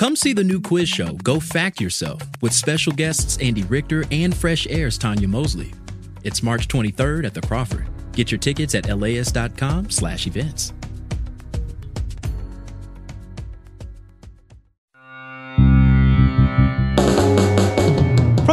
Come see the new quiz show, Go Fact Yourself, with special guests Andy Richter and Fresh Air's Tanya Mosley. It's March 23rd at the Crawford. Get your tickets at laist.com slash events.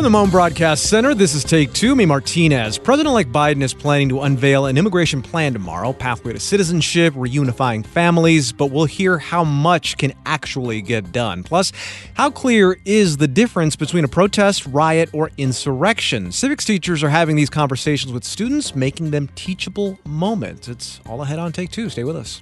The Mohn Broadcast Center, this is Take Two. Me, Martinez. President-elect Biden is planning to unveil an immigration plan tomorrow, pathway to citizenship, reunifying families, but we'll hear how much can actually get done. Plus, how clear is the difference between a protest, riot, or insurrection? Civics teachers are having these conversations with students, making them teachable moments. It's all ahead on Take Two. Stay with us.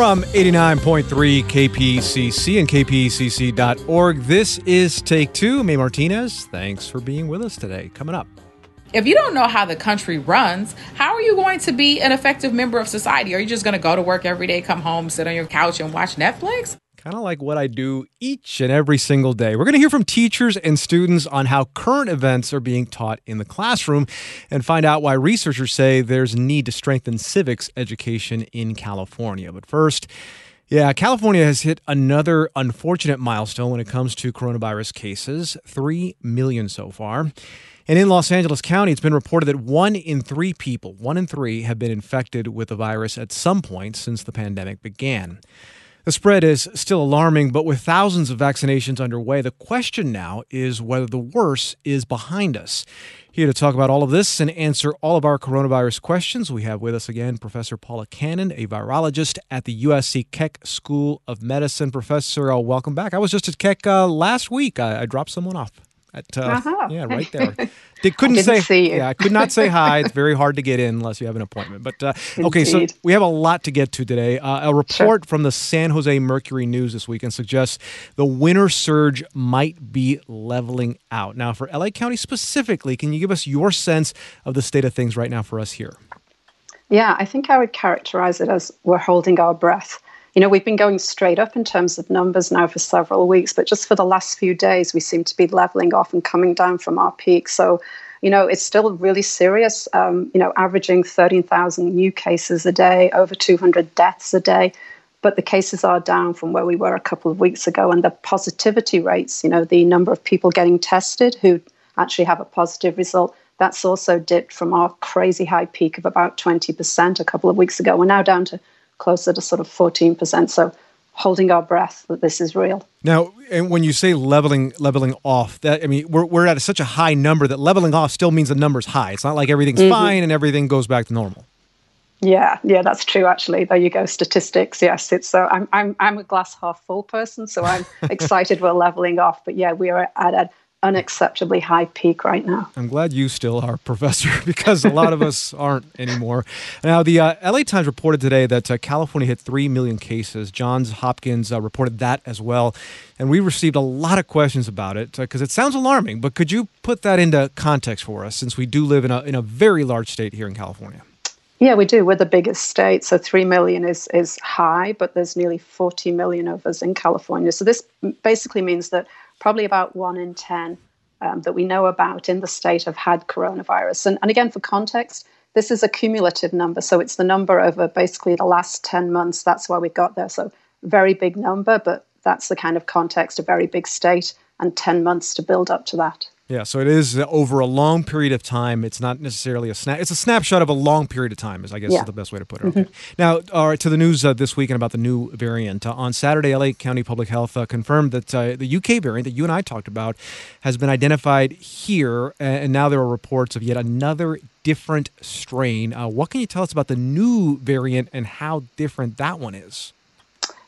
From 89.3 KPCC and kpcc.org, this is Take Two. May Martinez, thanks for being with us today. Coming up. If you don't know how the country runs, how are you going to be an effective member of society? Are you just going to go to work every day, come home, sit on your couch, and watch Netflix? Kind of like what I do each and every single day. We're going to hear from teachers and students on how current events are being taught in the classroom and find out why researchers say there's a need to strengthen civics education in California. But first, yeah, California has hit another unfortunate milestone when it comes to coronavirus cases 3 million so far. And in Los Angeles County, it's been reported that one in three people, one in three, have been infected with the virus at some point since the pandemic began. The spread is still alarming, but with thousands of vaccinations underway, the question now is whether the worst is behind us. Here to talk about all of this and answer all of our coronavirus questions, we have with us again Professor Paula Cannon, a virologist at the USC Keck School of Medicine. Professor, uh, welcome back. I was just at Keck uh, last week. I, I dropped someone off. At, uh, uh-huh. Yeah, right there. They couldn't say. Yeah, I could not say hi. It's very hard to get in unless you have an appointment. But uh, okay, so we have a lot to get to today. Uh, a report sure. from the San Jose Mercury News this weekend suggests the winter surge might be leveling out. Now, for LA County specifically, can you give us your sense of the state of things right now for us here? Yeah, I think I would characterize it as we're holding our breath. You know, we've been going straight up in terms of numbers now for several weeks, but just for the last few days, we seem to be leveling off and coming down from our peak. So, you know, it's still really serious. Um, you know, averaging 13,000 new cases a day, over 200 deaths a day. But the cases are down from where we were a couple of weeks ago. And the positivity rates, you know, the number of people getting tested who actually have a positive result, that's also dipped from our crazy high peak of about 20% a couple of weeks ago. We're now down to closer to sort of 14%. So holding our breath that this is real. Now, and when you say leveling leveling off, that I mean we're we're at such a high number that leveling off still means the number's high. It's not like everything's mm-hmm. fine and everything goes back to normal. Yeah, yeah, that's true. Actually, there you go. Statistics. Yes, it's so. I'm I'm I'm a glass half full person, so I'm excited we're leveling off. But yeah, we are at a unacceptably high peak right now. I'm glad you still are, Professor, because a lot of us aren't anymore. Now, the uh, LA Times reported today that uh, California hit 3 million cases. Johns Hopkins uh, reported that as well. And we received a lot of questions about it because uh, it sounds alarming. But could you put that into context for us since we do live in a, in a very large state here in California? Yeah, we do. We're the biggest state, so three million is is high, but there's nearly 40 million of us in California. So this basically means that probably about one in 10 um, that we know about in the state have had coronavirus. And, and again, for context, this is a cumulative number. So it's the number over basically the last 10 months. That's why we got there. So very big number, but that's the kind of context, a very big state, and 10 months to build up to that. Yeah, so it is over a long period of time. It's not necessarily a snap. It's a snapshot of a long period of time. Is I guess yeah. is the best way to put it. Mm-hmm. Now, all right, to the news uh, this weekend about the new variant. Uh, on Saturday, LA County Public Health uh, confirmed that uh, the UK variant that you and I talked about has been identified here, and now there are reports of yet another different strain. Uh, what can you tell us about the new variant and how different that one is?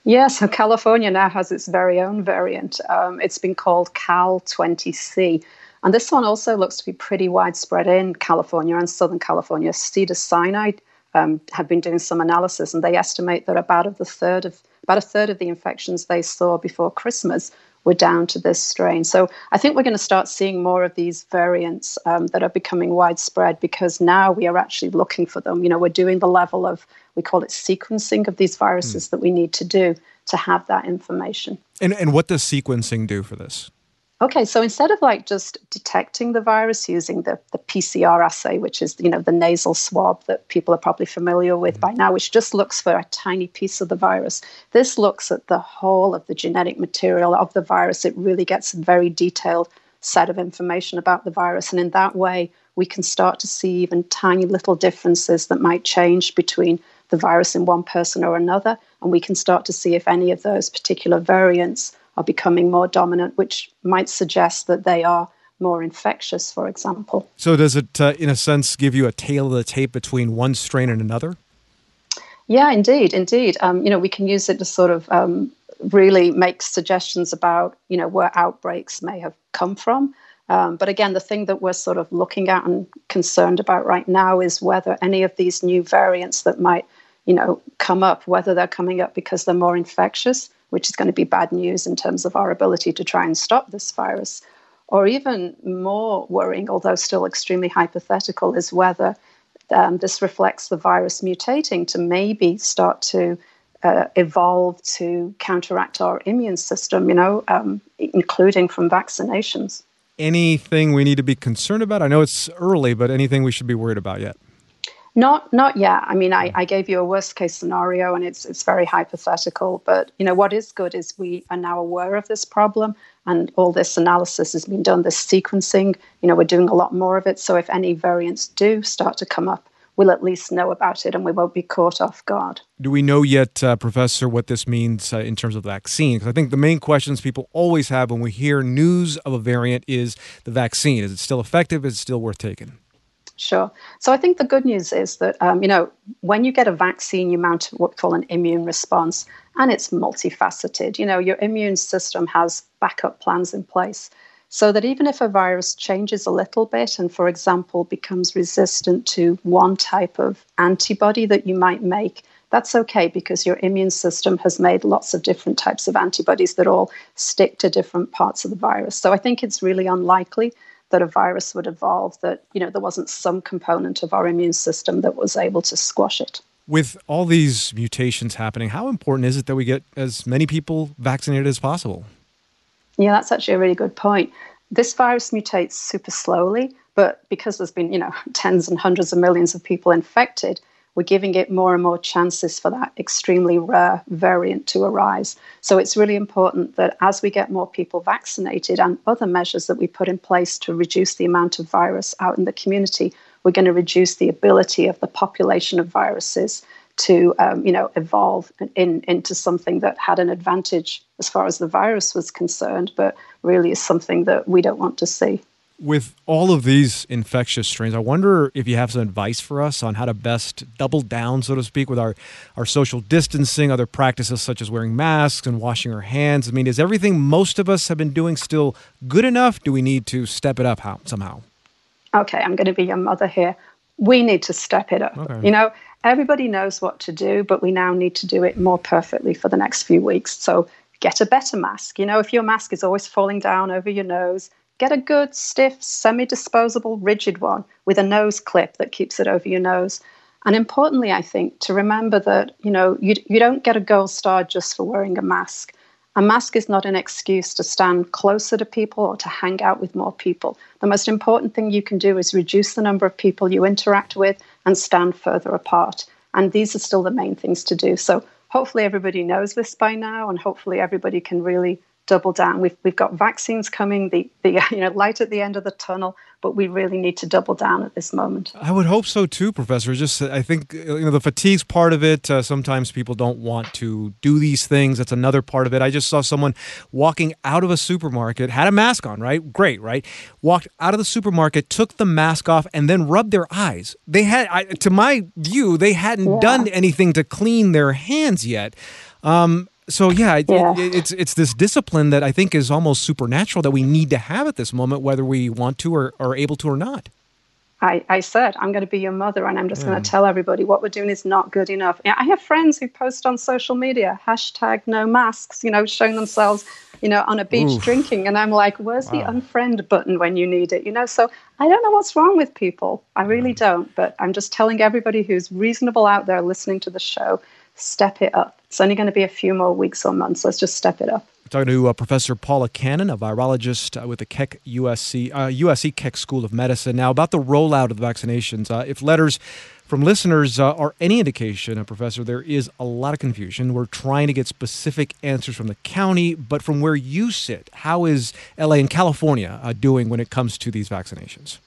Yeah, so California now has its very own variant. Um, it's been called Cal 20C. And this one also looks to be pretty widespread in California and Southern California. Cedars-Sinai um, have been doing some analysis, and they estimate that about of the third of about a third of the infections they saw before Christmas were down to this strain. So I think we're going to start seeing more of these variants um, that are becoming widespread because now we are actually looking for them. You know, we're doing the level of we call it sequencing of these viruses mm. that we need to do to have that information. And and what does sequencing do for this? Okay, so instead of like just detecting the virus using the, the PCR assay, which is you know the nasal swab that people are probably familiar with mm-hmm. by now, which just looks for a tiny piece of the virus, this looks at the whole of the genetic material of the virus. It really gets a very detailed set of information about the virus, and in that way, we can start to see even tiny little differences that might change between the virus in one person or another, and we can start to see if any of those particular variants are becoming more dominant, which might suggest that they are more infectious, for example. So, does it, uh, in a sense, give you a tale of the tape between one strain and another? Yeah, indeed, indeed. Um, you know, we can use it to sort of um, really make suggestions about, you know, where outbreaks may have come from. Um, but again, the thing that we're sort of looking at and concerned about right now is whether any of these new variants that might, you know, come up, whether they're coming up because they're more infectious which is going to be bad news in terms of our ability to try and stop this virus. Or even more worrying, although still extremely hypothetical, is whether um, this reflects the virus mutating to maybe start to uh, evolve to counteract our immune system, you know, um, including from vaccinations. Anything we need to be concerned about? I know it's early, but anything we should be worried about yet? Not not yet. I mean, I, I gave you a worst case scenario, and it's it's very hypothetical. But you know, what is good is we are now aware of this problem, and all this analysis has been done. This sequencing, you know, we're doing a lot more of it. So if any variants do start to come up, we'll at least know about it, and we won't be caught off guard. Do we know yet, uh, Professor, what this means uh, in terms of vaccine? Because I think the main questions people always have when we hear news of a variant is the vaccine. Is it still effective? Is it still worth taking? Sure. So I think the good news is that, um, you know, when you get a vaccine, you mount what we call an immune response, and it's multifaceted. You know, your immune system has backup plans in place so that even if a virus changes a little bit and, for example, becomes resistant to one type of antibody that you might make, that's okay because your immune system has made lots of different types of antibodies that all stick to different parts of the virus. So I think it's really unlikely that a virus would evolve that you know there wasn't some component of our immune system that was able to squash it. With all these mutations happening how important is it that we get as many people vaccinated as possible? Yeah that's actually a really good point. This virus mutates super slowly but because there's been you know tens and hundreds of millions of people infected we're giving it more and more chances for that extremely rare variant to arise. So it's really important that as we get more people vaccinated and other measures that we put in place to reduce the amount of virus out in the community, we're going to reduce the ability of the population of viruses to um, you know evolve in, into something that had an advantage as far as the virus was concerned, but really is something that we don't want to see with all of these infectious strains, I wonder if you have some advice for us on how to best double down, so to speak, with our, our social distancing, other practices such as wearing masks and washing our hands. I mean, is everything most of us have been doing still good enough? Do we need to step it up how, somehow? Okay, I'm going to be your mother here. We need to step it up. Okay. You know, everybody knows what to do, but we now need to do it more perfectly for the next few weeks. So get a better mask. You know, if your mask is always falling down over your nose, get a good, stiff, semi disposable, rigid one with a nose clip that keeps it over your nose. And importantly, I think to remember that you know you, you don't get a gold star just for wearing a mask. A mask is not an excuse to stand closer to people or to hang out with more people. The most important thing you can do is reduce the number of people you interact with and stand further apart. And these are still the main things to do. So hopefully everybody knows this by now, and hopefully everybody can really double down. We've we've got vaccines coming, the the you know light at the end of the tunnel, but we really need to double down at this moment. I would hope so too, Professor. Just I think you know the fatigue's part of it. Uh, sometimes people don't want to do these things. That's another part of it. I just saw someone walking out of a supermarket, had a mask on, right? Great, right? Walked out of the supermarket, took the mask off, and then rubbed their eyes. They had, I, to my view, they hadn't yeah. done anything to clean their hands yet. Um, So yeah, it- Yeah. it- it's it's this discipline that I think is almost supernatural that we need to have at this moment, whether we want to or are able to or not. I, I said, I'm going to be your mother and I'm just going to tell everybody what we're doing is not good enough. I have friends who post on social media, hashtag no masks, you know, showing themselves, you know, on a beach Oof. drinking. And I'm like, where's the unfriend button when you need it? You know, so I don't know what's wrong with people. I really don't. But I'm just telling everybody who's reasonable out there listening to the show, step it up. It's only going to be a few more weeks or months. Let's just step it up. Talking to uh, Professor Paula Cannon, a virologist uh, with the Keck USC uh, USC Keck School of Medicine. Now about the rollout of the vaccinations. Uh, if letters from listeners uh, are any indication, uh, Professor, there is a lot of confusion. We're trying to get specific answers from the county, but from where you sit, how is LA and California uh, doing when it comes to these vaccinations?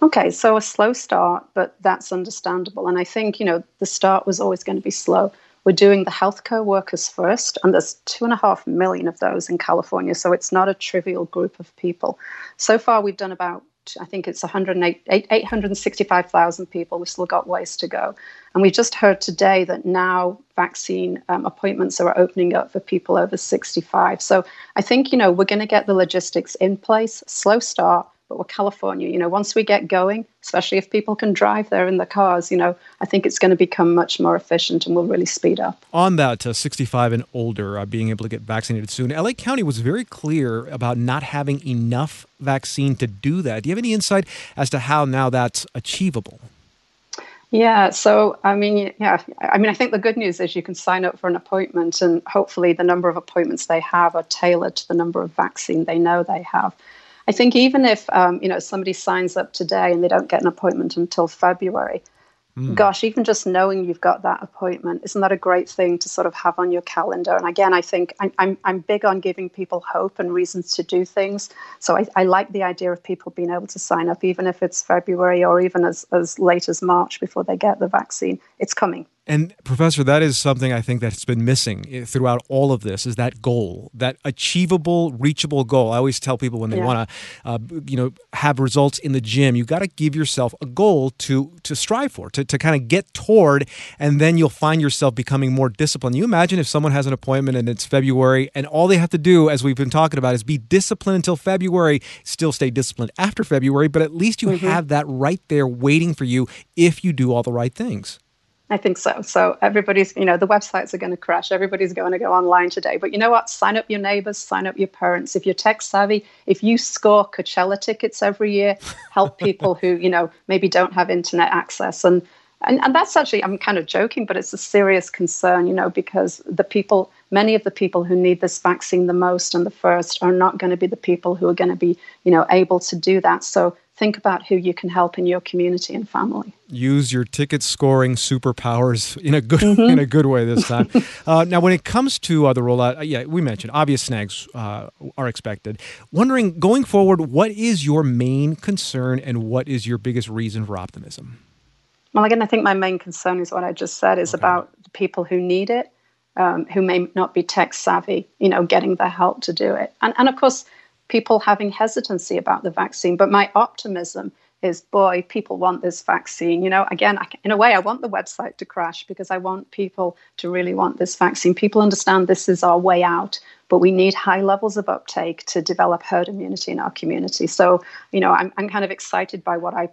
Okay, so a slow start, but that's understandable. And I think, you know, the start was always going to be slow. We're doing the healthcare workers first, and there's two and a half million of those in California, so it's not a trivial group of people. So far, we've done about, I think it's 108 eight- 865,000 people. We've still got ways to go. And we just heard today that now vaccine um, appointments are opening up for people over 65. So I think, you know, we're going to get the logistics in place, slow start, but we're California. You know, once we get going, especially if people can drive there in the cars, you know, I think it's going to become much more efficient and we'll really speed up. On that uh, 65 and older uh, being able to get vaccinated soon, LA County was very clear about not having enough vaccine to do that. Do you have any insight as to how now that's achievable? Yeah, so I mean, yeah, I mean, I think the good news is you can sign up for an appointment, and hopefully, the number of appointments they have are tailored to the number of vaccine they know they have. I think even if um, you know somebody signs up today and they don't get an appointment until February, gosh, even just knowing you've got that appointment, isn't that a great thing to sort of have on your calendar? And again, I think I'm I'm, I'm big on giving people hope and reasons to do things. So I, I like the idea of people being able to sign up, even if it's February or even as as late as March before they get the vaccine. It's coming. And Professor, that is something I think that's been missing eh, throughout all of this is that goal, that achievable, reachable goal. I always tell people when they Yeah. want to, uh, you know, have results in the gym, you got to give yourself a goal to to strive for, to, to kind of get toward, and then you'll find yourself becoming more disciplined. You imagine if someone has an appointment and it's February, and all they have to do, as we've been talking about, is be disciplined until February, still stay disciplined after February, but at least you have that right there waiting for you if you do all the right things. I think so. So everybody's, you know, the websites are going to crash. Everybody's going to go online today. But you know what? Sign up your neighbors, sign up your parents. If you're tech savvy, if you score Coachella tickets every year, help people who, you know, maybe don't have internet access. And and, and that's actually, I'm kind of joking, but it's a serious concern, you know, because the people, many of the people who need this vaccine the most and the first are not going to be the people who are going to be, you know, able to do that. So think about who you can help in your community and family. use your ticket scoring superpowers in a good in a good way this time. uh, now, when it comes to uh, the rollout, uh, yeah, we mentioned obvious snags uh, are expected. Wondering going forward, what is your main concern and what is your biggest reason for optimism? Well, again, I think my main concern is what I just said is about the people who need it, um, who may not be tech savvy, you know, getting the help to do it. And, and of course, people having hesitancy about the vaccine. But my optimism is, boy, people want this vaccine. You know, again, I, in a way, I want the website to crash because I want people to really want this vaccine. People understand this is our way out, but we need high levels of uptake to develop herd immunity in our community. So, you know, I'm, I'm kind of excited by what I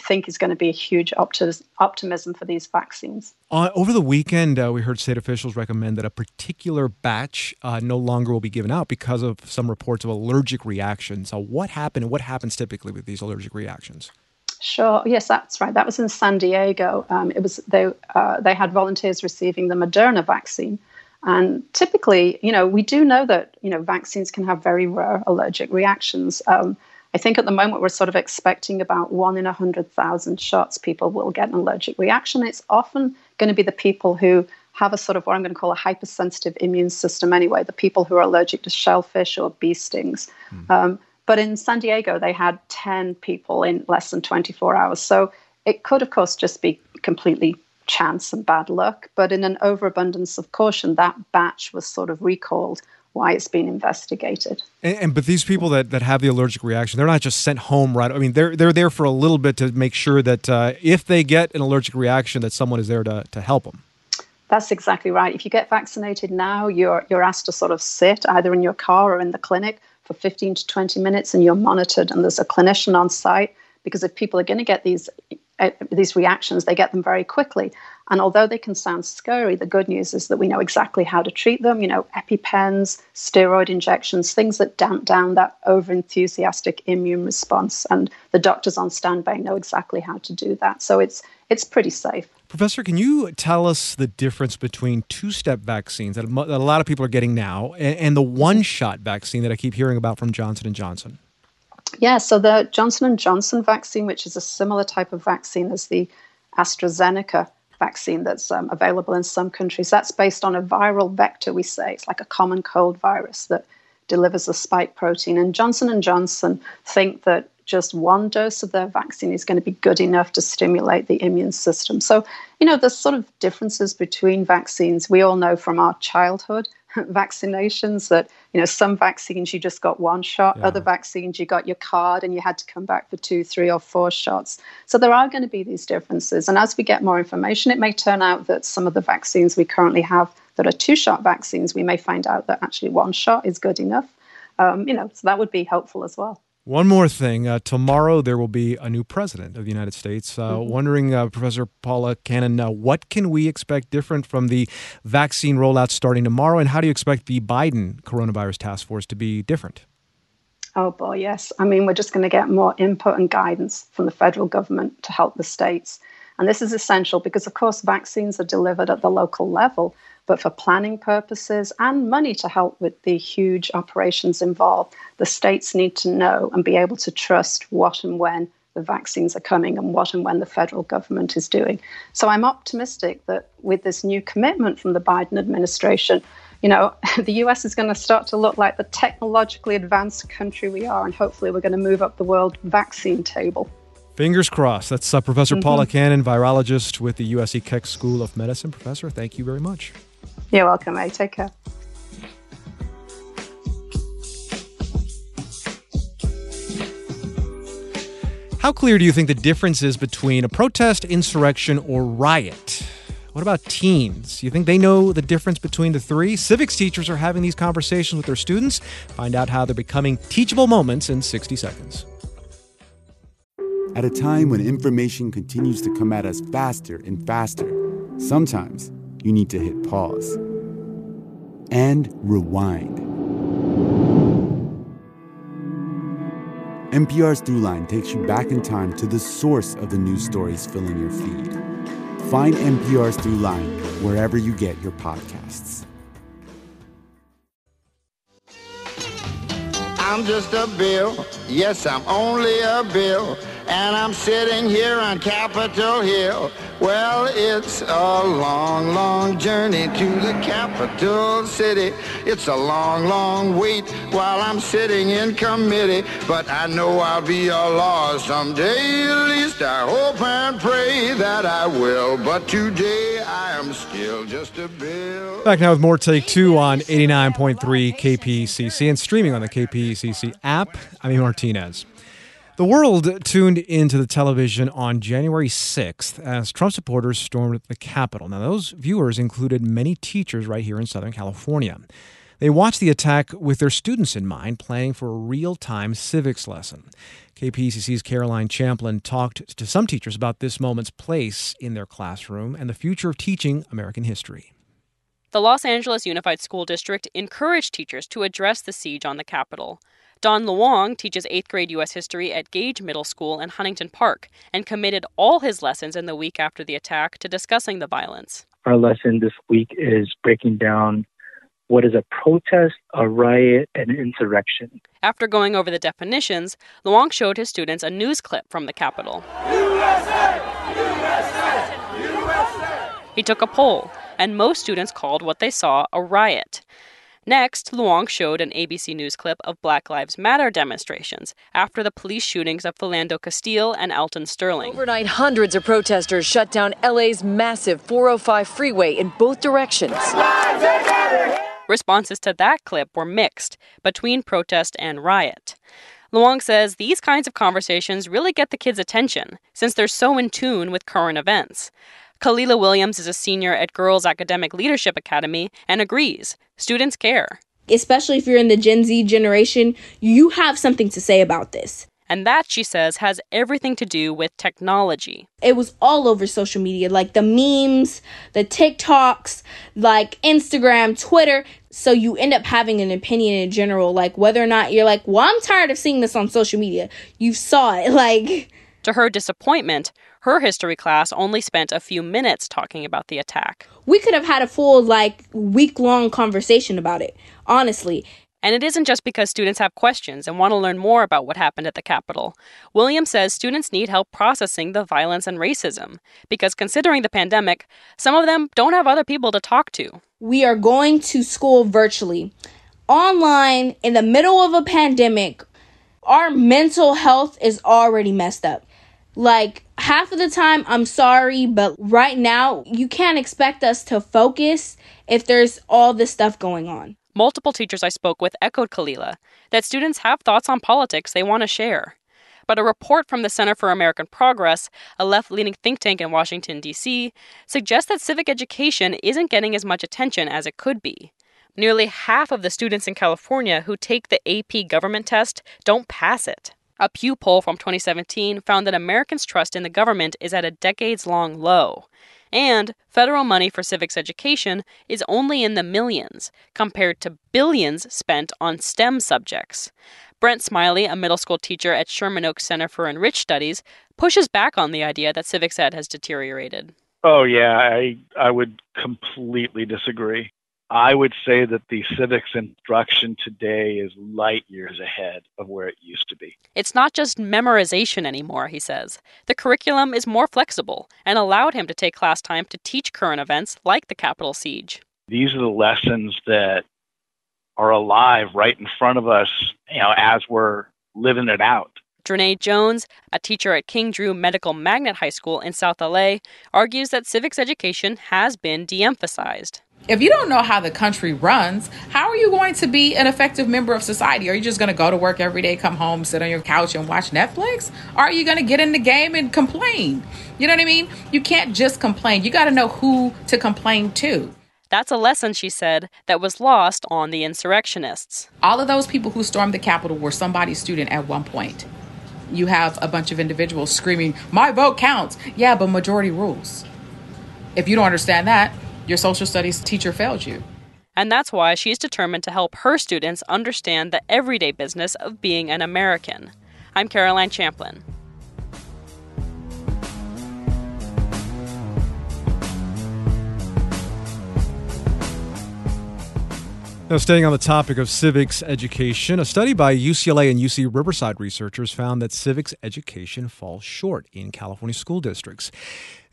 think is going to be a huge optis- optimism for these vaccines. Uh, over the weekend, uh, we heard state officials recommend that a particular batch uh, no longer will be given out because of some reports of allergic reactions. What happened and what happens typically with these allergic reactions? Sure. Yes, that's right. That was in San Diego. Um, it was they uh, they had volunteers receiving the Moderna vaccine, and typically, you know, we do know that you know vaccines can have very rare allergic reactions. Um, I think at the moment we're sort of expecting about one in a hundred thousand shots people will get an allergic reaction. It's often going to be the people who have a sort of what I'm going to call a hypersensitive immune system anyway, the people who are allergic to shellfish or bee stings. Um, but in San Diego, they had 10 people in less than 24 hours. So it could, of course, just be completely chance and bad luck. But in an overabundance of caution, that batch was sort of recalled why it's been investigated. And, and but these people that, that have the allergic reaction, they're not just sent home right. I mean, they're they're there for a little bit to make sure that uh, if they get an allergic reaction, that someone is there to, to help them. That's exactly right. If you get vaccinated now, you're you're asked to sort of sit either in your car or in the clinic for 15 to 20 minutes, and you're monitored. And there's a clinician on site because if people are going to get these uh, these reactions, they get them very quickly. And although they can sound scary, the good news is that we know exactly how to treat them. You know, EpiPens, steroid injections, things that damp down that over-enthusiastic immune response. And the doctors on standby know exactly how to do that. So it's it's pretty safe. Professor, can you tell us the difference between two-step vaccines that a lot of people are getting now and the one-shot vaccine that I keep hearing about from Johnson and Johnson? Yeah, so the Johnson and Johnson vaccine, which is a similar type of vaccine as the AstraZeneca vaccine that's um, available in some countries, that's based on a viral vector. We say it's like a common cold virus that delivers a spike protein. And Johnson and Johnson think that just one dose of their vaccine is going to be good enough to stimulate the immune system. So, you know, there's sort of differences between vaccines. We all know from our childhood vaccinations that, you know, some vaccines you just got one shot, yeah. other vaccines you got your card and you had to come back for two, three, or four shots. So there are going to be these differences. And as we get more information, it may turn out that some of the vaccines we currently have that are two shot vaccines, we may find out that actually one shot is good enough. Um, you know, so that would be helpful as well. One more thing. Uh, tomorrow there will be a new president of the United States. Uh, mm-hmm. Wondering, uh, Professor Paula Cannon, uh, what can we expect different from the vaccine rollout starting tomorrow, and how do you expect the Biden coronavirus task force to be different? Oh boy, yes. I mean, we're just going to get more input and guidance from the federal government to help the states. And this is essential because, of course, vaccines are delivered at the local level, but for planning purposes and money to help with the huge operations involved, the states need to know and be able to trust what and when the vaccines are coming and what and when the federal government is doing. So I'm optimistic that with this new commitment from the Biden administration, you know, the US is going to start to look like the technologically advanced country we are, and hopefully we're going to move up the world vaccine table. Fingers crossed. That's uh, Professor mm-hmm. Paula Cannon, virologist with the USC Keck School of Medicine. Professor, thank you very much. You're welcome, mate. Take care. How clear do you think the difference is between a protest, insurrection, or riot? What about teens? You think they know the difference between the three? Civics teachers are having these conversations with their students. Find out how they're becoming teachable moments in 60 seconds. At a time when information continues to come at us faster and faster, sometimes you need to hit pause and rewind. NPR's Throughline takes you back in time to the source of the news stories filling your feed. Find NPR's Throughline wherever you get your podcasts. I'm just a bill. Yes, I'm only a bill. And I'm sitting here on Capitol Hill well, it's a long, long journey to the capital city. It's a long, long wait while I'm sitting in committee. But I know I'll be a law someday. At least I hope and pray that I will. But today I am still just a bill. Back now with more Take Two on 89.3 KPCC and streaming on the KPCC app. I'm Martinez. The world tuned into the television on January 6th as Trump supporters stormed the Capitol. Now, those viewers included many teachers right here in Southern California. They watched the attack with their students in mind, planning for a real time civics lesson. KPCC's Caroline Champlin talked to some teachers about this moment's place in their classroom and the future of teaching American history. The Los Angeles Unified School District encouraged teachers to address the siege on the Capitol. Don Luong teaches 8th grade U.S. history at Gage Middle School in Huntington Park and committed all his lessons in the week after the attack to discussing the violence. Our lesson this week is breaking down what is a protest, a riot, and an insurrection. After going over the definitions, Luong showed his students a news clip from the Capitol. USA! USA! USA! He took a poll, and most students called what they saw a riot. Next, Luong showed an ABC News clip of Black Lives Matter demonstrations after the police shootings of Philando Castile and Alton Sterling. Overnight, hundreds of protesters shut down LA's massive 405 freeway in both directions. Responses to that clip were mixed between protest and riot. Luong says these kinds of conversations really get the kids' attention since they're so in tune with current events. Kalila Williams is a senior at Girls Academic Leadership Academy and agrees students care. Especially if you're in the Gen Z generation, you have something to say about this. And that, she says, has everything to do with technology. It was all over social media, like the memes, the TikToks, like Instagram, Twitter. So you end up having an opinion in general, like whether or not you're like, well, I'm tired of seeing this on social media. You saw it. Like, to her disappointment, her history class only spent a few minutes talking about the attack. We could have had a full, like, week long conversation about it, honestly. And it isn't just because students have questions and want to learn more about what happened at the Capitol. Williams says students need help processing the violence and racism, because considering the pandemic, some of them don't have other people to talk to. We are going to school virtually. Online, in the middle of a pandemic, our mental health is already messed up. Like, half of the time, I'm sorry, but right now, you can't expect us to focus if there's all this stuff going on. Multiple teachers I spoke with echoed Kalila that students have thoughts on politics they want to share. But a report from the Center for American Progress, a left leaning think tank in Washington, D.C., suggests that civic education isn't getting as much attention as it could be. Nearly half of the students in California who take the AP government test don't pass it. A Pew poll from 2017 found that Americans' trust in the government is at a decades long low. And federal money for civics education is only in the millions, compared to billions spent on STEM subjects. Brent Smiley, a middle school teacher at Sherman Oaks Center for Enriched Studies, pushes back on the idea that civics ed has deteriorated. Oh, yeah, I, I would completely disagree. I would say that the civics instruction today is light years ahead of where it used to be. It's not just memorization anymore, he says. The curriculum is more flexible and allowed him to take class time to teach current events like the Capitol siege. These are the lessons that are alive right in front of us, you know, as we're living it out. Drene Jones, a teacher at King Drew Medical Magnet High School in South LA, argues that civics education has been de emphasized. If you don't know how the country runs, how are you going to be an effective member of society? Are you just going to go to work every day, come home, sit on your couch, and watch Netflix? Or are you going to get in the game and complain? You know what I mean? You can't just complain. You got to know who to complain to. That's a lesson, she said, that was lost on the insurrectionists. All of those people who stormed the Capitol were somebody's student at one point. You have a bunch of individuals screaming, My vote counts. Yeah, but majority rules. If you don't understand that, your social studies teacher failed you. And that's why she's determined to help her students understand the everyday business of being an American. I'm Caroline Champlin. Now, staying on the topic of civics education, a study by UCLA and UC Riverside researchers found that civics education falls short in California school districts.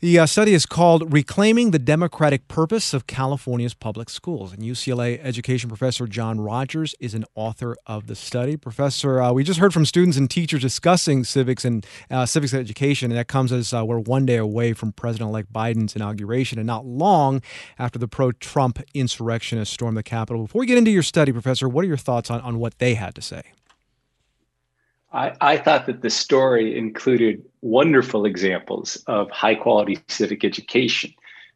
The uh, study is called Reclaiming the Democratic Purpose of California's Public Schools. And UCLA education professor John Rogers is an author of the study. Professor, uh, we just heard from students and teachers discussing civics and uh, civics education, and that comes as uh, we're one day away from President elect Biden's inauguration and not long after the pro Trump insurrectionists stormed the Capitol. Before we get into your study, Professor, what are your thoughts on, on what they had to say? I, I, thought that the story included wonderful examples of high quality civic education.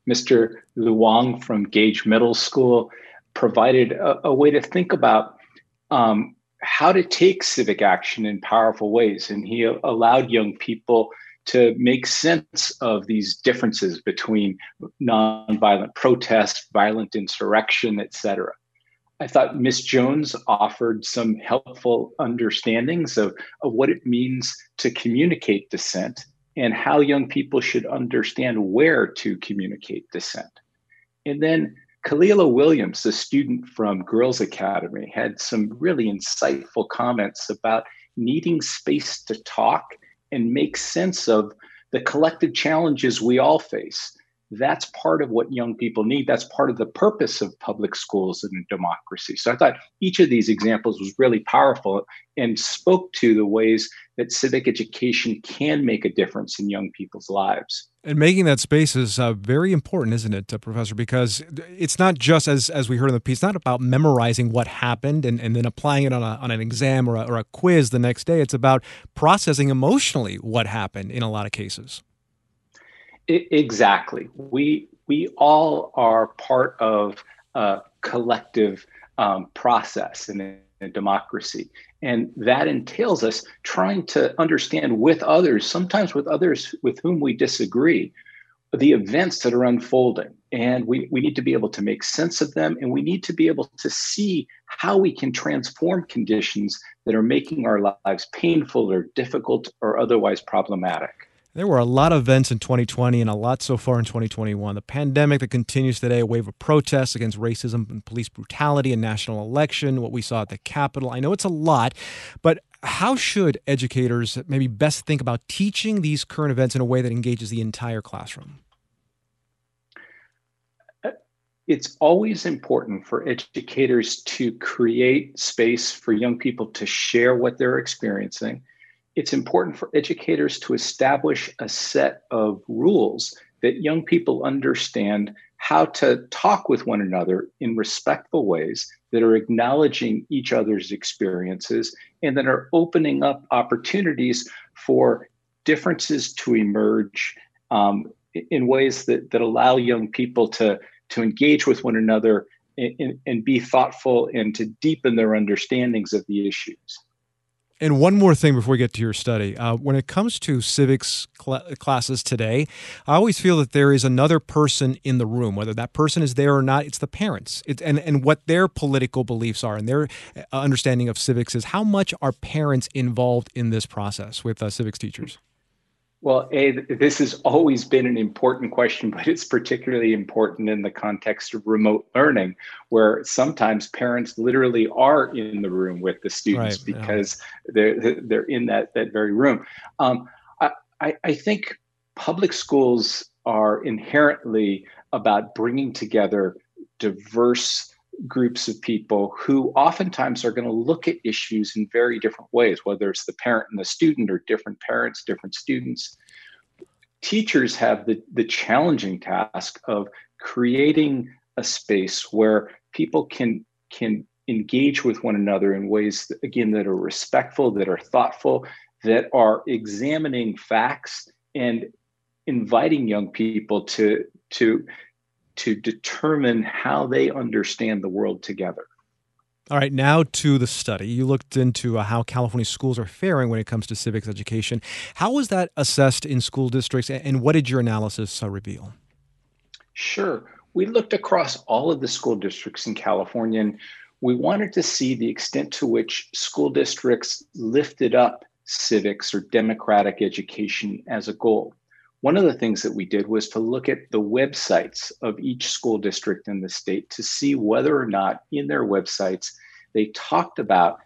Mr. Luong from Gage Middle School provided a, a way to think about um, how to take civic action in powerful ways. And he allowed young people to make sense of these differences between nonviolent protest, violent insurrection, et cetera. I thought Miss Jones offered some helpful understandings of, of what it means to communicate dissent and how young people should understand where to communicate dissent. And then Kalila Williams, a student from Girls Academy, had some really insightful comments about needing space to talk and make sense of the collective challenges we all face that's part of what young people need. That's part of the purpose of public schools and democracy. So I thought each of these examples was really powerful and spoke to the ways that civic education can make a difference in young people's lives. And making that space is uh, very important, isn't it, uh, Professor? Because it's not just as as we heard in the piece, not about memorizing what happened and, and then applying it on, a, on an exam or a, or a quiz the next day. It's about processing emotionally what happened in a lot of cases. I- exactly. We we all are part of a collective um, process in a democracy, and that entails us trying to understand with others, sometimes with others with whom we disagree, the events that are unfolding. And we, we need to be able to make sense of them, and we need to be able to see how we can transform conditions that are making our lives painful or difficult or otherwise problematic. There were a lot of events in 2020 and a lot so far in 2021. The pandemic that continues today, a wave of protests against racism and police brutality, a national election, what we saw at the Capitol. I know it's a lot, but how should educators maybe best think about teaching these current events in a way that engages the entire classroom? Uh, it's always important for educators to create space for young people to share what they're experiencing it's important for educators to establish a set of rules that young people understand how to talk with one another in respectful ways that are acknowledging each other's experiences and that are opening up opportunities for differences to emerge um, in ways that, that allow young people to, to engage with one another and, and be thoughtful and to deepen their understandings of the issues. And one more thing before we get to your study. Uh, when it comes to civics cl- classes today, I always feel that there is another person in the room, whether that person is there or not, it's the parents. And, and what their political beliefs are and their uh, understanding of civics is how much are parents involved in this process with uh, civics teachers? Well, A, this has always been an important question, but it's particularly important in the context of remote learning, where sometimes parents literally are in the room with the students right, because yeah. they're they're in that that very room. Um, I, I think public schools are inherently about bringing together diverse groups of people who oftentimes are going to look at issues in very different ways, whether it's the parent and the student or different parents, different students. Teachers have the, the challenging task of creating a space where people can can engage with one another in ways that, again that are respectful that are thoughtful that are examining facts and inviting young people to to to determine how they understand the world together. All right, now to the study. You looked into uh, how California schools are faring when it comes to civics education. How was that assessed in school districts, and what did your analysis uh, reveal? Sure. We looked across all of the school districts in California, and we wanted to see the extent to which school districts lifted up civics or democratic education as a goal. One of the things that we did was to look at the websites of each school district in the state to see whether or not in their websites they talked about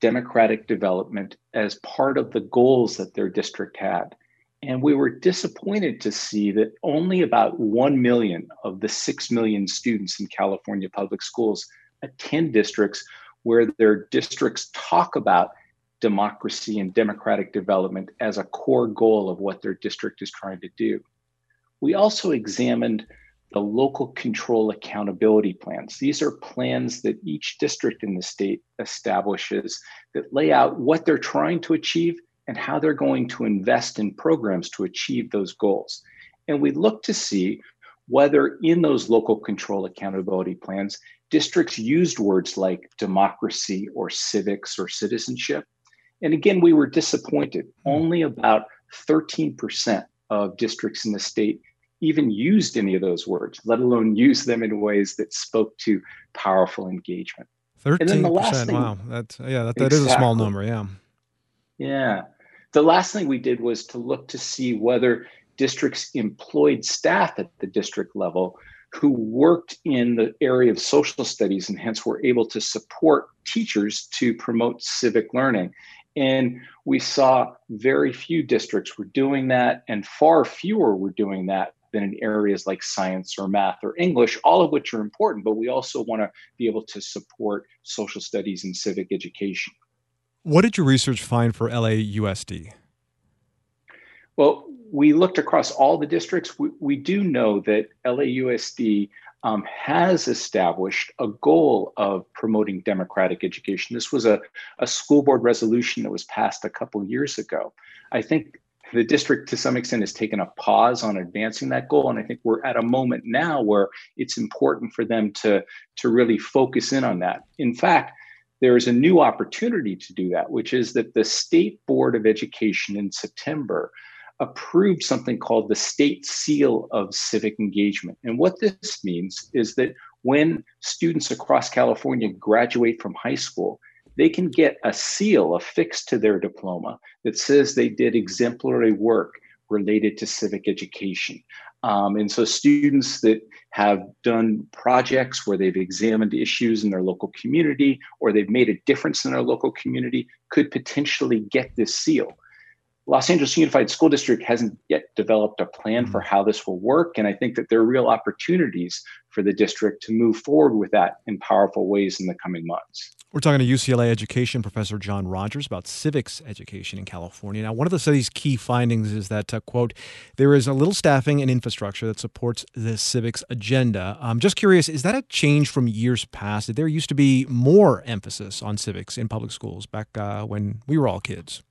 democratic development as part of the goals that their district had. And we were disappointed to see that only about 1 million of the 6 million students in California public schools attend districts where their districts talk about democracy and democratic development as a core goal of what their district is trying to do. We also examined the local control accountability plans. These are plans that each district in the state establishes that lay out what they're trying to achieve and how they're going to invest in programs to achieve those goals. And we look to see whether in those local control accountability plans, districts used words like democracy or civics or citizenship and again, we were disappointed. Hmm. Only about 13% of districts in the state even used any of those words, let alone use them in ways that spoke to powerful engagement. Thirteen percent. Wow, that's yeah, that, that exactly. is a small number. Yeah. Yeah. The last thing we did was to look to see whether districts employed staff at the district level who worked in the area of social studies and hence were able to support teachers to promote civic learning. And we saw very few districts were doing that, and far fewer were doing that than in areas like science or math or English, all of which are important, but we also want to be able to support social studies and civic education. What did your research find for LAUSD? Well, we looked across all the districts. We, we do know that LAUSD um, has established a goal of promoting democratic education. This was a, a school board resolution that was passed a couple years ago. I think the district to some extent has taken a pause on advancing that goal and i think we're at a moment now where it's important for them to to really focus in on that in fact there is a new opportunity to do that which is that the state board of education in september approved something called the state seal of civic engagement and what this means is that when students across california graduate from high school they can get a seal affixed to their diploma that says they did exemplary work related to civic education. Um, and so students that have done projects where they've examined issues in their local community or they've made a difference in their local community could potentially get this seal. Los Angeles Unified School District hasn't yet developed a plan for how this will work. And I think that there are real opportunities for the district to move forward with that in powerful ways in the coming months. We're talking to UCLA education professor John Rogers about civics education in California. Now, one of the study's key findings is that, uh, quote, there is a little staffing and infrastructure that supports the civics agenda. I'm just curious, is that a change from years past? There used to be more emphasis on civics in public schools back uh, when we were all kids.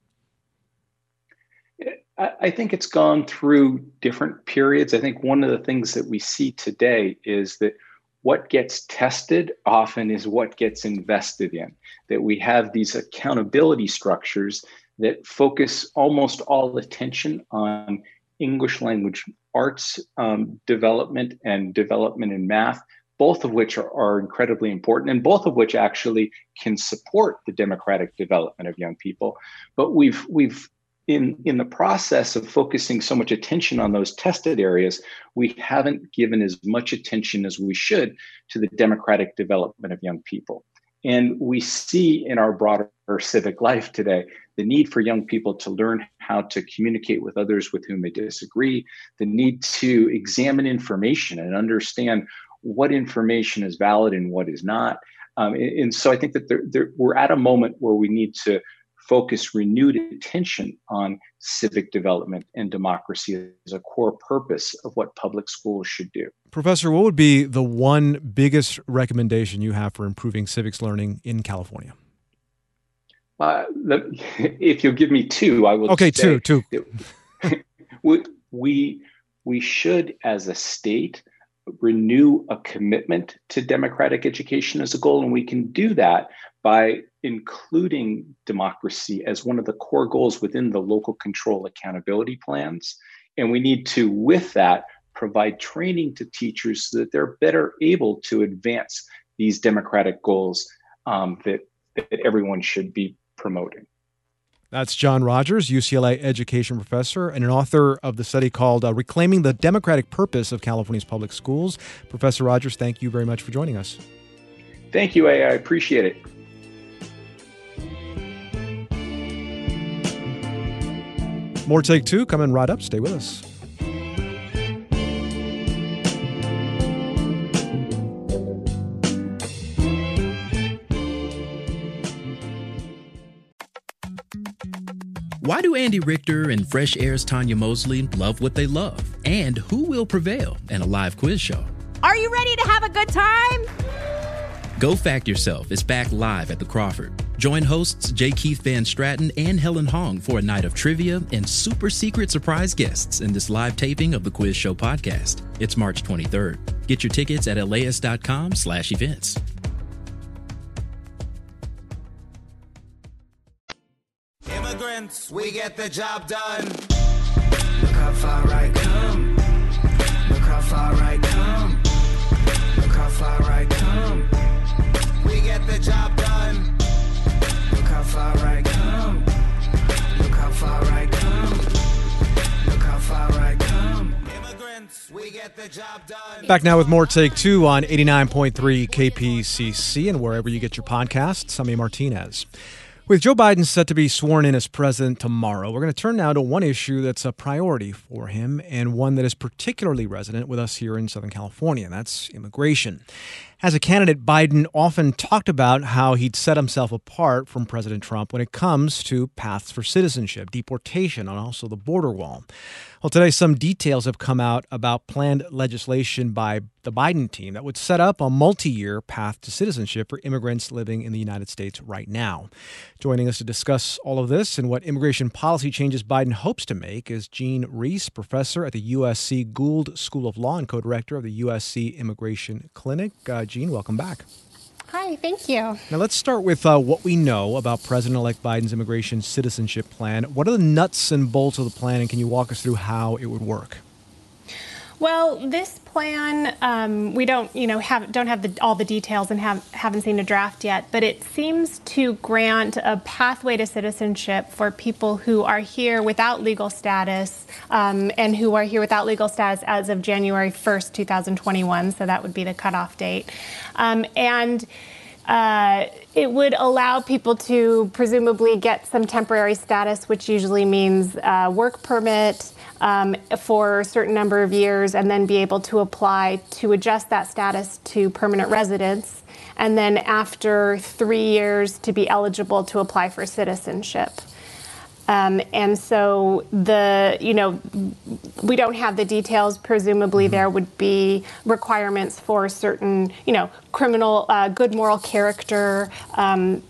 I think it's gone through different periods. I think one of the things that we see today is that what gets tested often is what gets invested in. That we have these accountability structures that focus almost all attention on English language arts um, development and development in math, both of which are, are incredibly important and both of which actually can support the democratic development of young people. But we've we've in, in the process of focusing so much attention on those tested areas, we haven't given as much attention as we should to the democratic development of young people. And we see in our broader civic life today the need for young people to learn how to communicate with others with whom they disagree, the need to examine information and understand what information is valid and what is not. Um, and, and, so I think that there, there, we're at a moment where we need to focus renewed attention on civic development and democracy as a core purpose of what public schools should do. Professor, what would be the one biggest recommendation you have for improving civics learning in California? Uh, the, if you'll give me two, I will. Okay, two, two. we, we we should, as a state, renew a commitment to democratic education as a goal, and we can do that by including democracy as one of the core goals within the local control accountability plans. And we need to, with that, provide training to teachers so that they're better able to advance these democratic goals um, that, that everyone should be promoting. That's John Rogers, UCLA education professor and an author of the study called uh, Reclaiming the Democratic Purpose of California's Public Schools. Professor Rogers, thank you very much for joining us. Thank you, A. I appreciate it. More Take Two coming right up. Stay with us. Why do Andy Richter and Fresh Air's Tanya Mosley love what they love? And who will prevail in a live quiz show? Are you ready to have a good time? Go Fact Yourself is back live at the Crawford. Join hosts J. Keith Van Straaten and Helen Hong for a night of trivia and super secret surprise guests in this live taping of the Quiz Show podcast. It's March 23rd. Get your tickets at laist.com slash events. Immigrants, we get the job done. Look how far I come. Look how far I come. Look how far I come. Get the job done. Look how far I come. Look how far I come. Look how far I come. Immigrants, we get the job done. Back now with more Take Two on 89.3 KPCC and wherever you get your podcasts. I'm A. Martinez. With Joe Biden set to be sworn in as president tomorrow, we're going to turn now to one issue that's a priority for him and one that is particularly resonant with us here in Southern California, and that's immigration. As a candidate, Biden often talked about how he'd set himself apart from President Trump when it comes to paths for citizenship, deportation, and also the border wall. Well, today, some details have come out about planned legislation by the Biden team that would set up a multi year path to citizenship for immigrants living in the United States right now. Joining us to discuss all of this and what immigration policy changes Biden hopes to make is Jean Reisz, professor at the USC Gould School of Law and co director of the USC Immigration Clinic. Uh, Jean, welcome back. Hi, thank you. Now, let's start with uh, what we know about President elect Biden's immigration citizenship plan. What are the nuts and bolts of the plan, and can you walk us through how it would work? Well, this plan, um, we don't, you know, have don't have the, all the details and have haven't seen a draft yet. But it seems to grant a pathway to citizenship for people who are here without legal status um, and who are here without legal status as of January 1st, 2021. So that would be the cutoff date, um, and. Uh, it would allow people to presumably get some temporary status, which usually means uh, work permit um, for a certain number of years, and then be able to apply to adjust that status to permanent residence. And then after three years, to be eligible to apply for citizenship. Um, and so the, you know, we don't have the details. Presumably, mm-hmm. there would be requirements for certain, you know, criminal, uh, good moral character, um,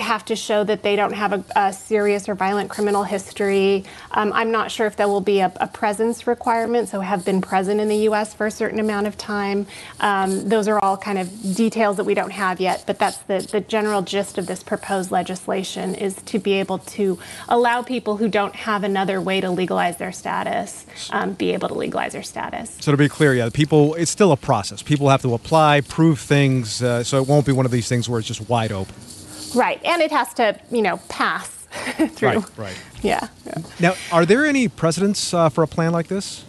have to show that they don't have a, a serious or violent criminal history. Um, I'm not sure if there will be a, a, presence requirement, so have been present in the U.S. for a certain amount of time. Um, those are all kind of details that we don't have yet, but that's the, the general gist of this proposed legislation is to be able to allow people who don't have another way to legalize their status um, be able to legalize their status. So to be clear, yeah, people, it's still a process. People have to apply, prove things, uh, so it won't be one of these things where it's just wide open. Right, and it has to, you know, pass through. Right, right. Yeah. yeah. Now, are there any precedents uh, for a plan like this?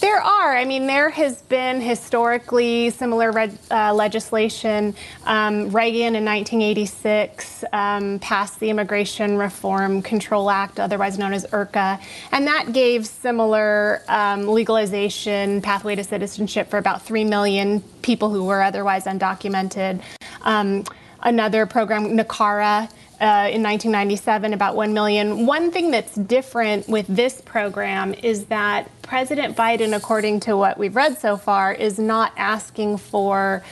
There are. I mean, there has been historically similar red, uh, legislation. Um, Reagan in 1986 um, passed the Immigration Reform Control Act, otherwise known as IRCA, and that gave similar um, legalization pathway to citizenship for about 3 million people who were otherwise undocumented. Another program, NACARA. Uh, in 1997, about 1 million. One thing that's different with this program is that President Biden, according to what we've read so far, is not asking for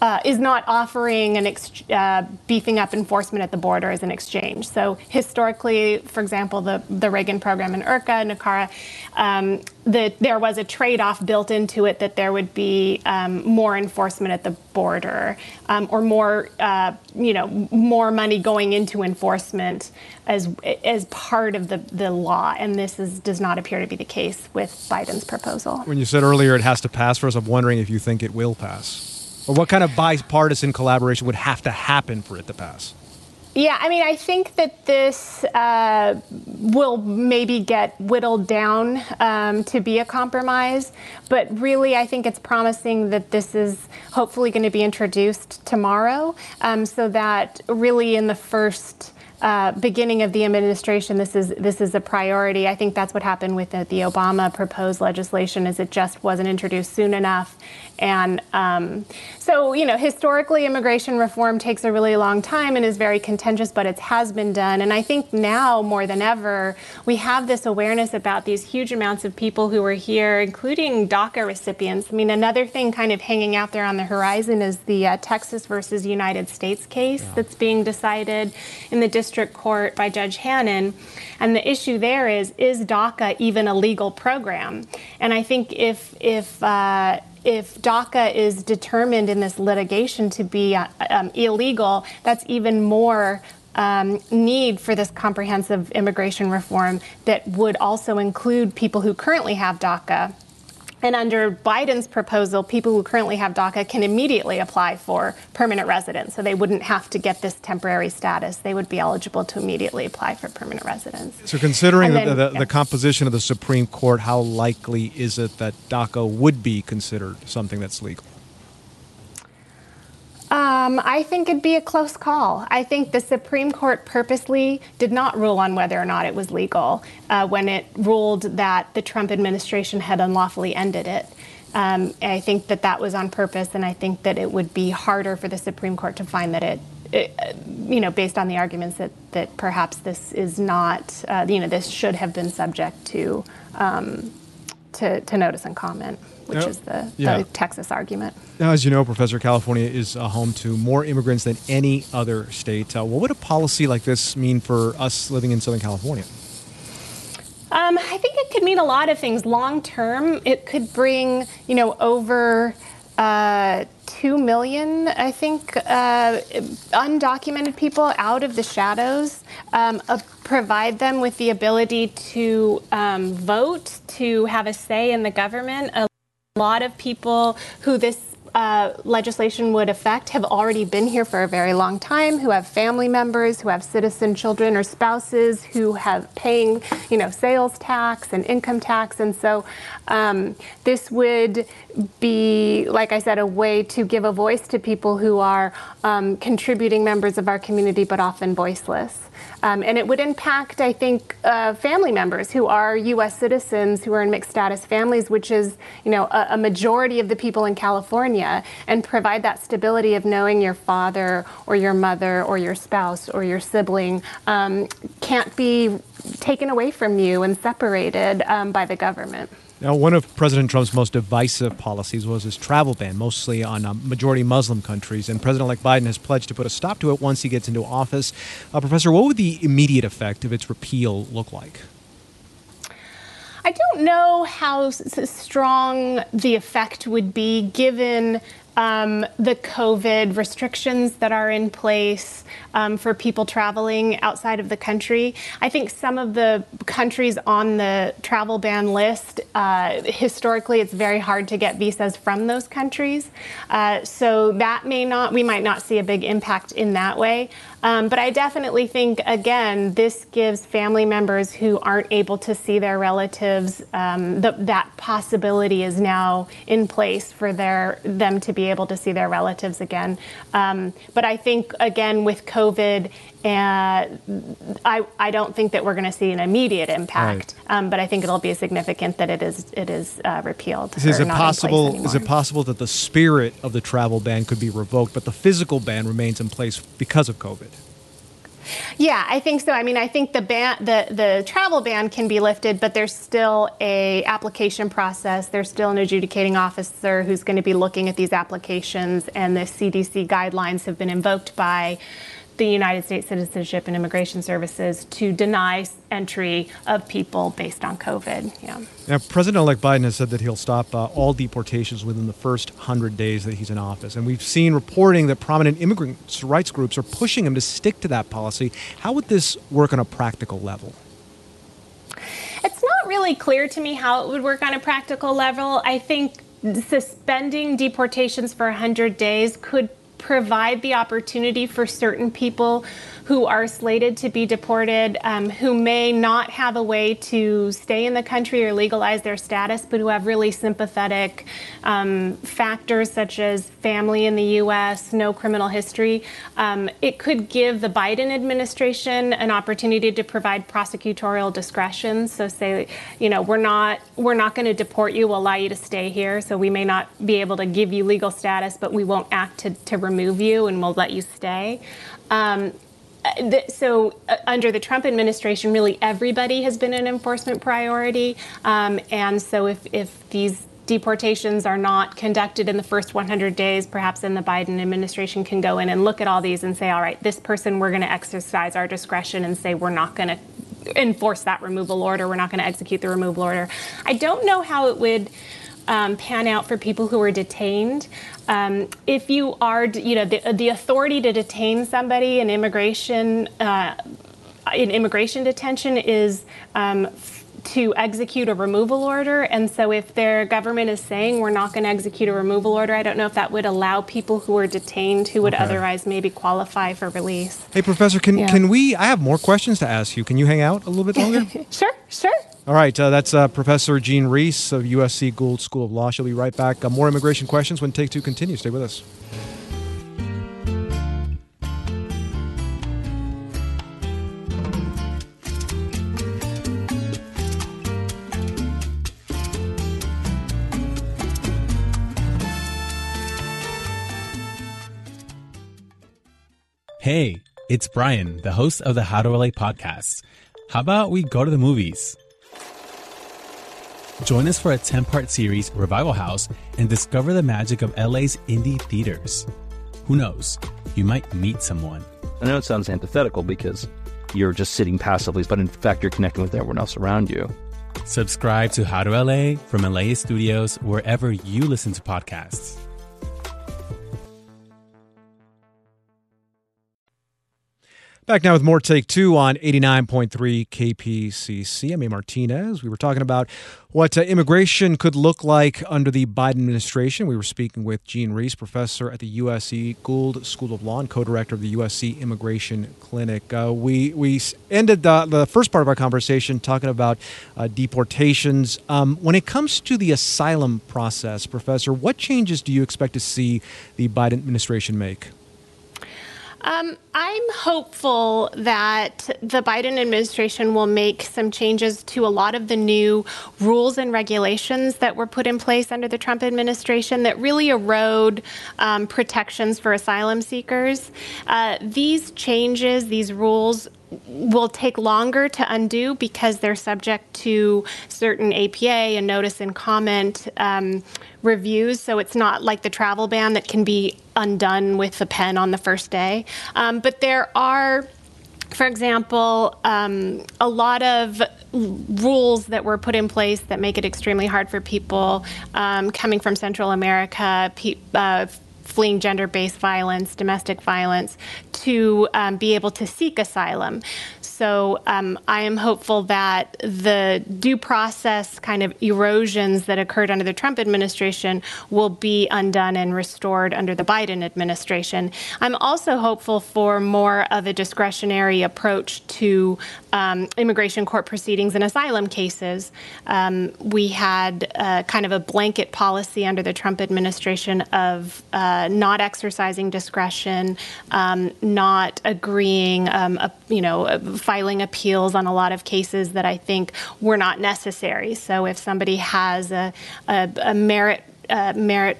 uh, is not offering an ex- uh, beefing up enforcement at the border as an exchange. So historically, for example, the, the Reagan program in IRCA, NACARA, um, the, there was a trade-off built into it that there would be um, more enforcement at the border um, or more, uh, you know, more money going into enforcement as as part of the, the law. And this is, does not appear to be the case with Biden's proposal. When you said earlier it has to pass for us, I'm wondering if you think it will pass. Or what kind of bipartisan collaboration would have to happen for it to pass? Yeah, I mean, I think that this uh, will maybe get whittled down um, to be a compromise, but really, I think it's promising that this is hopefully going to be introduced tomorrow, um, so that really in the first uh, beginning of the administration, this is this is a priority. I think that's what happened with the, the Obama proposed legislation, is it just wasn't introduced soon enough, and um, so you know historically immigration reform takes a really long time and is very contentious, but it has been done. And I think now more than ever we have this awareness about these huge amounts of people who are here, including DACA recipients. I mean, another thing kind of hanging out there on the horizon is the uh, Texas versus United States case yeah. that's being decided in the district court by Judge Hanen. And the issue there is is DACA even a legal program? And I think if if uh, if DACA is determined in this litigation to be uh, um, illegal, that's even more um, need for this comprehensive immigration reform that would also include people who currently have DACA and under Biden's proposal, people who currently have DACA can immediately apply for permanent residence. So they wouldn't have to get this temporary status. They would be eligible to immediately apply for permanent residence. So, considering then, the, the, yeah. the, composition of the Supreme Court, how likely is it that DACA would be considered something that's legal? Um, I think it'd be a close call. I think the Supreme Court purposely did not rule on whether or not it was legal uh, when it ruled that the Trump administration had unlawfully ended it. Um, I think that that was on purpose, and I think that it would be harder for the Supreme Court to find that it, it you know, based on the arguments that, that perhaps this is not, uh, you know, this should have been subject to, um, to, to notice and comment, which Yeah. is the, Yeah. the Texas argument. Now, as you know, Professor, California is uh, home to more immigrants than any other state. Uh, what would a policy like this mean for us living in Southern California? Um, I think it could mean a lot of things. Long term, it could bring, you know, over uh, 2 million, I think, uh, undocumented people out of the shadows, um, uh, provide them with the ability to um, vote, to have a say in the government. A lot of people who this uh, legislation would affect have already been here for a very long time, who have family members, who have citizen children or spouses, who have paying, you know, sales tax and income tax, and so um, this would be, like I said, a way to give a voice to people who are um, contributing members of our community but often voiceless. Um, and it would impact, I think, uh, family members who are U.S. citizens who are in mixed status families, which is, you know, a, a majority of the people in California, and provide that stability of knowing your father or your mother or your spouse or your sibling um, can't be taken away from you and separated um, by the government. Now, one of President Trump's most divisive policies was his travel ban, mostly on uh, majority Muslim countries. And President elect Biden has pledged to put a stop to it once he gets into office. Uh, Professor, what would the immediate effect of its repeal look like? I don't know how strong the effect would be given um, the COVID restrictions that are in place um, for people traveling outside of the country. I think some of the countries on the travel ban list, uh, historically, it's very hard to get visas from those countries. Uh, so that may not, we might not see a big impact in that way. Um, but I definitely think, again, this gives family members who aren't able to see their relatives, um, the, that possibility is now in place for their them to be able to see their relatives again. Um, but I think, again, with COVID, uh, I, I don't think that we're going to see an immediate impact. Um, but I think it'll be significant that it is it is uh, repealed. Is it not in place possible? Is it possible that the spirit of the travel ban could be revoked, but the physical ban remains in place because of COVID? Yeah, I think so. I mean, I think the ban, the the travel ban can be lifted, but there's still a application process. There's still an adjudicating officer who's going to be looking at these applications, and the CDC guidelines have been invoked by the United States Citizenship and Immigration Services to deny entry of people based on COVID. Yeah. Now, President-elect Biden has said that he'll stop uh, all deportations within the first 100 days that he's in office. And we've seen reporting that prominent immigrant rights groups are pushing him to stick to that policy. How would this work on a practical level? It's not really clear to me how it would work on a practical level. I think suspending deportations for 100 days could provide the opportunity for certain people who are slated to be deported, um, who may not have a way to stay in the country or legalize their status, but who have really sympathetic um, factors such as family in the U.S., no criminal history. Um, it could give the Biden administration an opportunity to provide prosecutorial discretion. So say, you know, we're not we're not going to deport you. We'll allow you to stay here. So we may not be able to give you legal status, but we won't act to, to remove you, and we'll let you stay. Um, so uh, under the Trump administration, really everybody has been an enforcement priority, um, and so if if these deportations are not conducted in the first 100 days, perhaps then the Biden administration can go in and look at all these and say, all right, this person we're going to exercise our discretion and say we're not going to enforce that removal order, we're not going to execute the removal order. I don't know how it would um, pan out for people who are detained. Um, if you are, you know, the, the authority to detain somebody in immigration, uh, in immigration detention is um, to execute a removal order. And so if their government is saying we're not going to execute a removal order, I don't know if that would allow people who are detained who would Okay. otherwise maybe qualify for release. Hey, Professor, can, Yeah. can we? I have more questions to ask you. Can you hang out a little bit longer? sure, sure. All right, uh, that's uh, Professor Jean Reisz of USC Gould School of Law. She'll be right back. Uh, more immigration questions when Take Two continues. Stay with us. Hey, it's Brian, the host of the How to LA podcast. How about we go to the movies? Join us for a 10 part series, Revival House, and discover the magic of LA's indie theaters. Who knows? You might meet someone. I know it sounds antithetical because you're just sitting passively, but in fact, you're connecting with everyone else around you. Subscribe to How to LA from LA Studios wherever you listen to podcasts. Back now with more Take Two on 89.3 KPCC. I'm A. Martinez. We were talking about what uh, immigration could look like under the Biden administration. We were speaking with Jean Reisz, professor at the USC Gould School of Law and co director of the USC Immigration Clinic. Uh, we, we ended the, the first part of our conversation talking about uh, deportations. Um, when it comes to the asylum process, Professor, what changes do you expect to see the Biden administration make? Um, I'm hopeful that the Biden administration will make some changes to a lot of the new rules and regulations that were put in place under the Trump administration that really erode um, protections for asylum seekers. Uh, these changes, these rules, will take longer to undo because they're subject to certain APA and notice and comment um, reviews. So it's not like the travel ban that can be undone with the pen on the first day. Um, but there are for example, um, a lot of rules that were put in place that make it extremely hard for people um, coming from Central America, pe- uh, fleeing gender based violence, domestic violence, to um, be able to seek asylum. So um, I am hopeful that the due process kind of erosions that occurred under the Trump administration will be undone and restored under the Biden administration. I'm also hopeful for more of a discretionary approach to um, immigration court proceedings and asylum cases. Um, we had uh, kind of a blanket policy under the Trump administration of uh, not exercising discretion, um, not agreeing, um, you know, filing appeals on a lot of cases that I think were not necessary. So if somebody has a, a, a merit uh, merit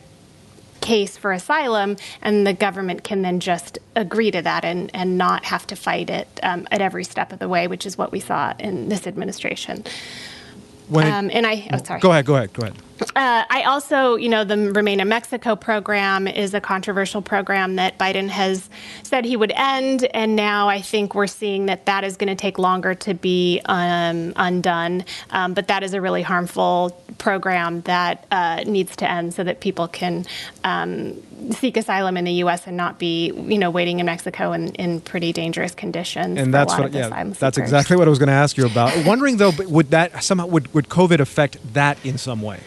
case for asylum, and the government can then just agree to that and, and not have to fight it um, at every step of the way, which is what we saw in this administration. When um, and I, oh, sorry. Go ahead, go ahead, go ahead. Uh, I also, you know, the Remain in Mexico program is a controversial program that Biden has said he would end, and now I think we're seeing that that is going to take longer to be um, undone. Um, but that is a really harmful program that uh, needs to end so that people can um, seek asylum in the U.S. and not be, you know, waiting in Mexico in, in pretty dangerous conditions. And that's what, yeah, that's exactly what I was going to ask you about. Wondering though, would that somehow would would COVID affect that in some way?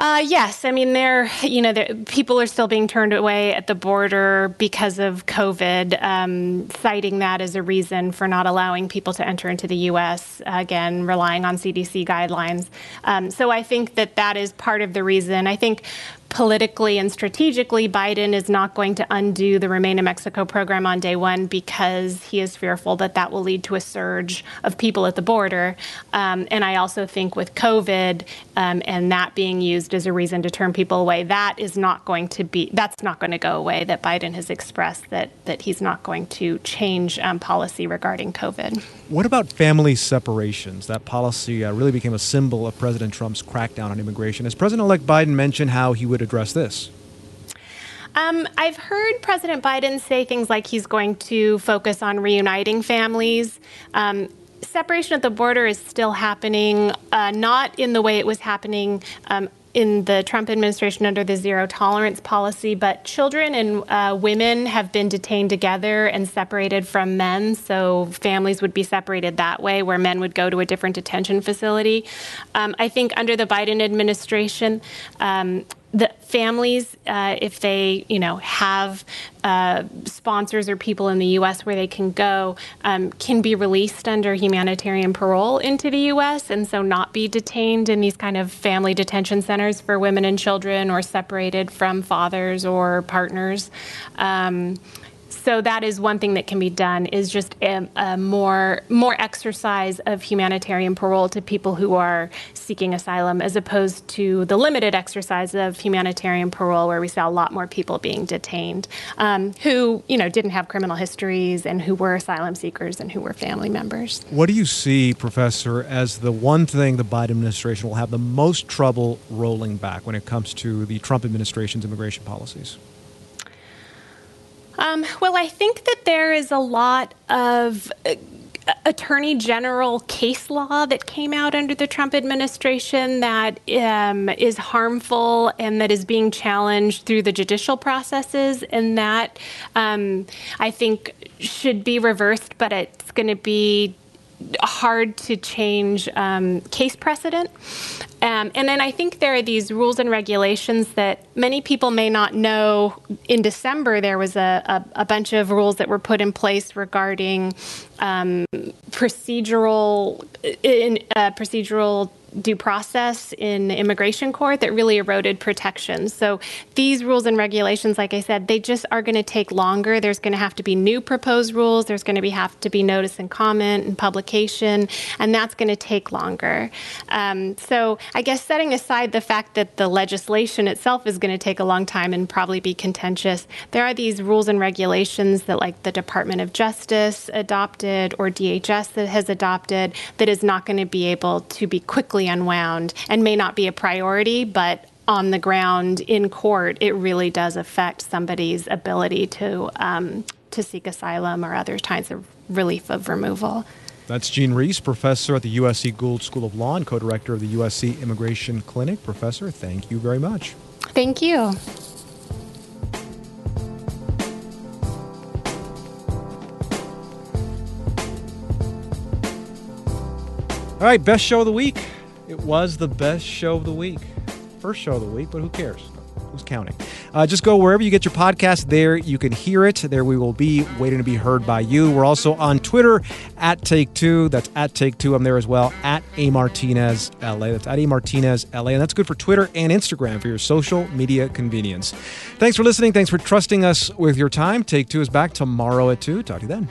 Uh, yes, I mean, there, you know, people are still being turned away at the border because of COVID, um, citing that as a reason for not allowing people to enter into the U.S. Again, relying on CDC guidelines. Um, so I think that that is part of the reason. I think politically and strategically, Biden is not going to undo the Remain in Mexico program on day one because he is fearful that that will lead to a surge of people at the border. Um, and I also think with COVID um, and that being used as a reason to turn people away, that is not going to be, that's not going to go away. That Biden has expressed that, that he's not going to change um, policy regarding COVID. What about family separations? That policy uh, really became a symbol of President Trump's crackdown on immigration. Has President elect Biden mentioned how he would address this? Um, I've heard President Biden say things like he's going to focus on reuniting families. Um, separation at the border is still happening, uh, not in the way it was happening um, in the Trump administration under the zero tolerance policy, but children and uh, women have been detained together and separated from men. So families would be separated that way, where men would go to a different detention facility. Um, I think under the Biden administration, um, the families, uh, if they, you know, have uh, sponsors or people in the U.S. where they can go, um, can be released under humanitarian parole into the U.S. and so not be detained in these kind of family detention centers for women and children or separated from fathers or partners. Um, so that is one thing that can be done is just a, a, more more exercise of humanitarian parole to people who are seeking asylum as opposed to the limited exercise of humanitarian parole where we saw a lot more people being detained um, who you know didn't have criminal histories and who were asylum seekers and who were family members. What do you see professor as the one thing the biden administration will have the most trouble rolling back when it comes to the trump administration's immigration policies um, well, I think that there is a lot of. Uh, attorney general case law that came out under the Trump administration that um, is harmful and that is being challenged through the judicial processes, and that um, I think should be reversed, but it's going to be hard to change um, case precedent. Um, and then I think there are these rules and regulations that many people may not know. In December, there was a, a, a bunch of rules that were put in place regarding um, procedural in, uh, procedural due process in immigration court that really eroded protections. So these rules and regulations, like I said, they just are going to take longer. There's going to have to be new proposed rules. There's going to be have to be notice and comment and publication, and that's going to take longer. Um, so I guess setting aside the fact that the legislation itself is going to take a long time and probably be contentious, there are these rules and regulations that like the Department of Justice adopted or DHS that has adopted that is not going to be able to be quickly unwound and may not be a priority, but on the ground in court, it really does affect somebody's ability to um, to seek asylum or other kinds of relief of removal. That's Jean Reisz, professor at the USC Gould School of Law and co-director of the USC Immigration Clinic. Professor, thank you very much. Thank you. All right, best show of the week. It was the best show of the week. First show of the week, but who cares? Who's counting? Uh, just go wherever you get your podcast. There you can hear it. There we will be waiting to be heard by you. We're also on Twitter at Take Two. That's at Take Two. I'm there as well at A Martinez LA. That's at A Martinez LA. And that's good for Twitter and Instagram for your social media convenience. Thanks for listening. Thanks for trusting us with your time. Take Two is back tomorrow at 2. Talk to you then.